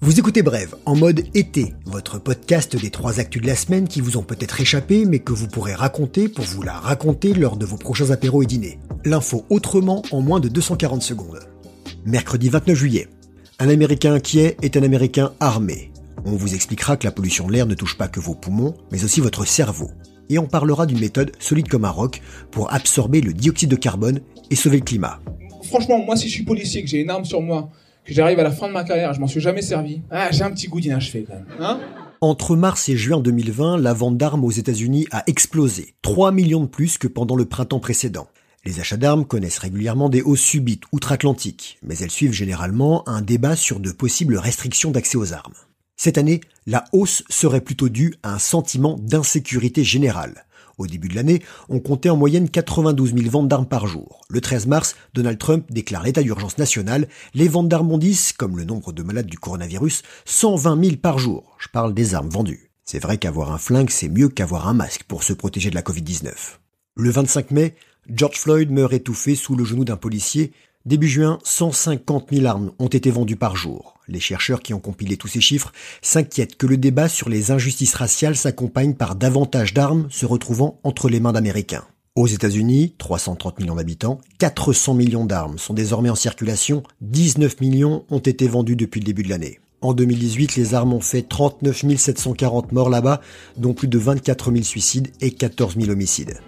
Vous écoutez Brève, en mode été, votre podcast des trois actus de la semaine qui vous ont peut-être échappé, mais que vous pourrez raconter pour vous la raconter lors de vos prochains apéros et dîners. L'info autrement en moins de 240 secondes. Mercredi 29 juillet. Un Américain inquiet est un Américain armé. On vous expliquera que la pollution de l'air ne touche pas que vos poumons, mais aussi votre cerveau. Et on parlera d'une méthode solide comme un roc pour absorber le dioxyde de carbone et sauver le climat. Franchement, moi si je suis policier, que j'ai une arme sur moi, que j'arrive à la fin de ma carrière, je m'en suis jamais servi. Ah, j'ai un petit goût d'inachevé quand même. Hein Entre mars et juin 2020, la vente d'armes aux États-Unis a explosé, 3 millions de plus que pendant le printemps précédent. Les achats d'armes connaissent régulièrement des hausses subites outre-Atlantique, mais elles suivent généralement un débat sur de possibles restrictions d'accès aux armes. Cette année, la hausse serait plutôt due à un sentiment d'insécurité générale. Au début de l'année, on comptait en moyenne 92 000 ventes d'armes par jour. Le 13 mars, Donald Trump déclare l'état d'urgence nationale. Les ventes d'armes bondissent, comme le nombre de malades du coronavirus, 120 000 par jour. Je parle des armes vendues. C'est vrai qu'avoir un flingue, c'est mieux qu'avoir un masque pour se protéger de la Covid-19. Le 25 mai, George Floyd meurt étouffé sous le genou d'un policier. Début juin, 150 000 armes ont été vendues par jour. Les chercheurs qui ont compilé tous ces chiffres s'inquiètent que le débat sur les injustices raciales s'accompagne par davantage d'armes se retrouvant entre les mains d'Américains. Aux États-Unis, 330 millions d'habitants, 400 millions d'armes sont désormais en circulation, 19 millions ont été vendus depuis le début de l'année. En 2018, les armes ont fait 39 740 morts là-bas, dont plus de 24 000 suicides et 14 000 homicides.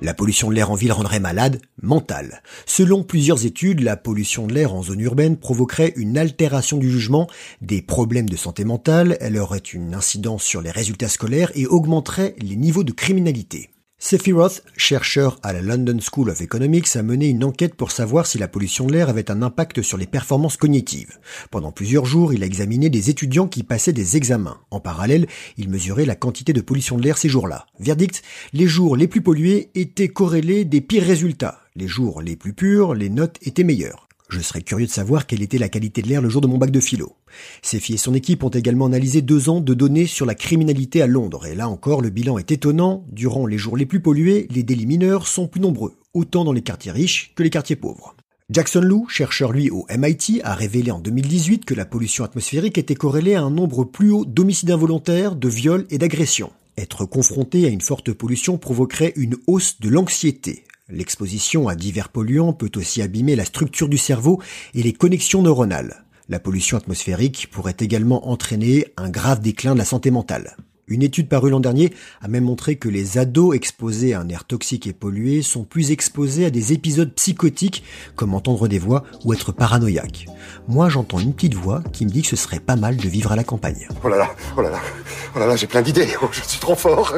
La pollution de l'air en ville rendrait malade, mentale. Selon plusieurs études, la pollution de l'air en zone urbaine provoquerait une altération du jugement, des problèmes de santé mentale, elle aurait une incidence sur les résultats scolaires et augmenterait les niveaux de criminalité. Sephiroth, chercheur à la London School of Economics, a mené une enquête pour savoir si la pollution de l'air avait un impact sur les performances cognitives. Pendant plusieurs jours, il a examiné des étudiants qui passaient des examens. En parallèle, il mesurait la quantité de pollution de l'air ces jours-là. Verdict, les jours les plus pollués étaient corrélés des pires résultats. Les jours les plus purs, les notes étaient meilleures. Je serais curieux de savoir quelle était la qualité de l'air le jour de mon bac de philo. Sefi et son équipe ont également analysé deux ans de données sur la criminalité à Londres, et là encore le bilan est étonnant. Durant les jours les plus pollués, les délits mineurs sont plus nombreux, autant dans les quartiers riches que les quartiers pauvres. Jackson Lou, chercheur lui au MIT, a révélé en 2018 que la pollution atmosphérique était corrélée à un nombre plus haut d'homicides involontaires, de viols et d'agressions. Être confronté à une forte pollution provoquerait une hausse de l'anxiété, L'exposition à divers polluants peut aussi abîmer la structure du cerveau et les connexions neuronales. La pollution atmosphérique pourrait également entraîner un grave déclin de la santé mentale. Une étude parue l'an dernier a même montré que les ados exposés à un air toxique et pollué sont plus exposés à des épisodes psychotiques comme entendre des voix ou être paranoïaque. Moi j'entends une petite voix qui me dit que ce serait pas mal de vivre à la campagne. Oh là là, oh là là, oh là là, j'ai plein d'idées, oh, je suis trop fort.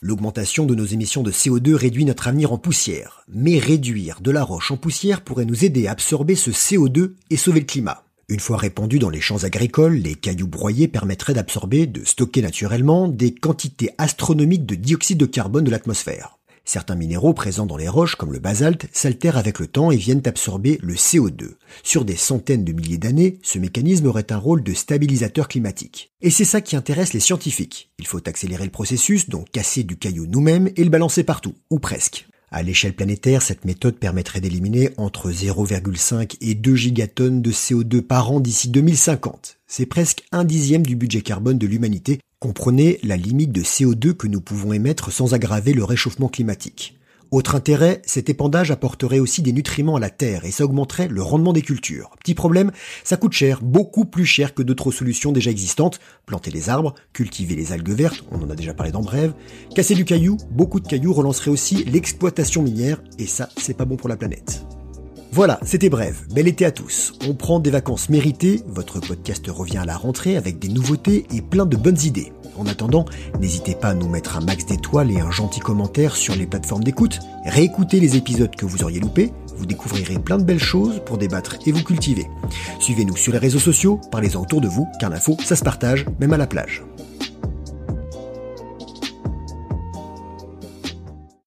L'augmentation de nos émissions de CO2 réduit notre avenir en poussière, mais réduire de la roche en poussière pourrait nous aider à absorber ce CO2 et sauver le climat. Une fois répandus dans les champs agricoles, les cailloux broyés permettraient d'absorber, de stocker naturellement, des quantités astronomiques de dioxyde de carbone de l'atmosphère. Certains minéraux présents dans les roches, comme le basalte, s'altèrent avec le temps et viennent absorber le CO2. Sur des centaines de milliers d'années, ce mécanisme aurait un rôle de stabilisateur climatique. Et c'est ça qui intéresse les scientifiques. Il faut accélérer le processus, donc casser du caillou nous-mêmes et le balancer partout, ou presque. À l'échelle planétaire, cette méthode permettrait d'éliminer entre 0,5 et 2 gigatonnes de CO2 par an d'ici 2050. C'est presque un dixième du budget carbone de l'humanité Comprenez la limite de CO2 que nous pouvons émettre sans aggraver le réchauffement climatique. Autre intérêt, cet épandage apporterait aussi des nutriments à la terre et ça augmenterait le rendement des cultures. Petit problème, ça coûte cher, beaucoup plus cher que d'autres solutions déjà existantes. Planter les arbres, cultiver les algues vertes, on en a déjà parlé dans Brève. Casser du caillou, beaucoup de cailloux relanceraient aussi l'exploitation minière et ça, c'est pas bon pour la planète. Voilà, c'était bref. Bel été à tous. On prend des vacances méritées. Votre podcast revient à la rentrée avec des nouveautés et plein de bonnes idées. En attendant, n'hésitez pas à nous mettre un max d'étoiles et un gentil commentaire sur les plateformes d'écoute. Réécoutez les épisodes que vous auriez loupés. Vous découvrirez plein de belles choses pour débattre et vous cultiver. Suivez-nous sur les réseaux sociaux, parlez-en autour de vous, car l'info, ça se partage, même à la plage.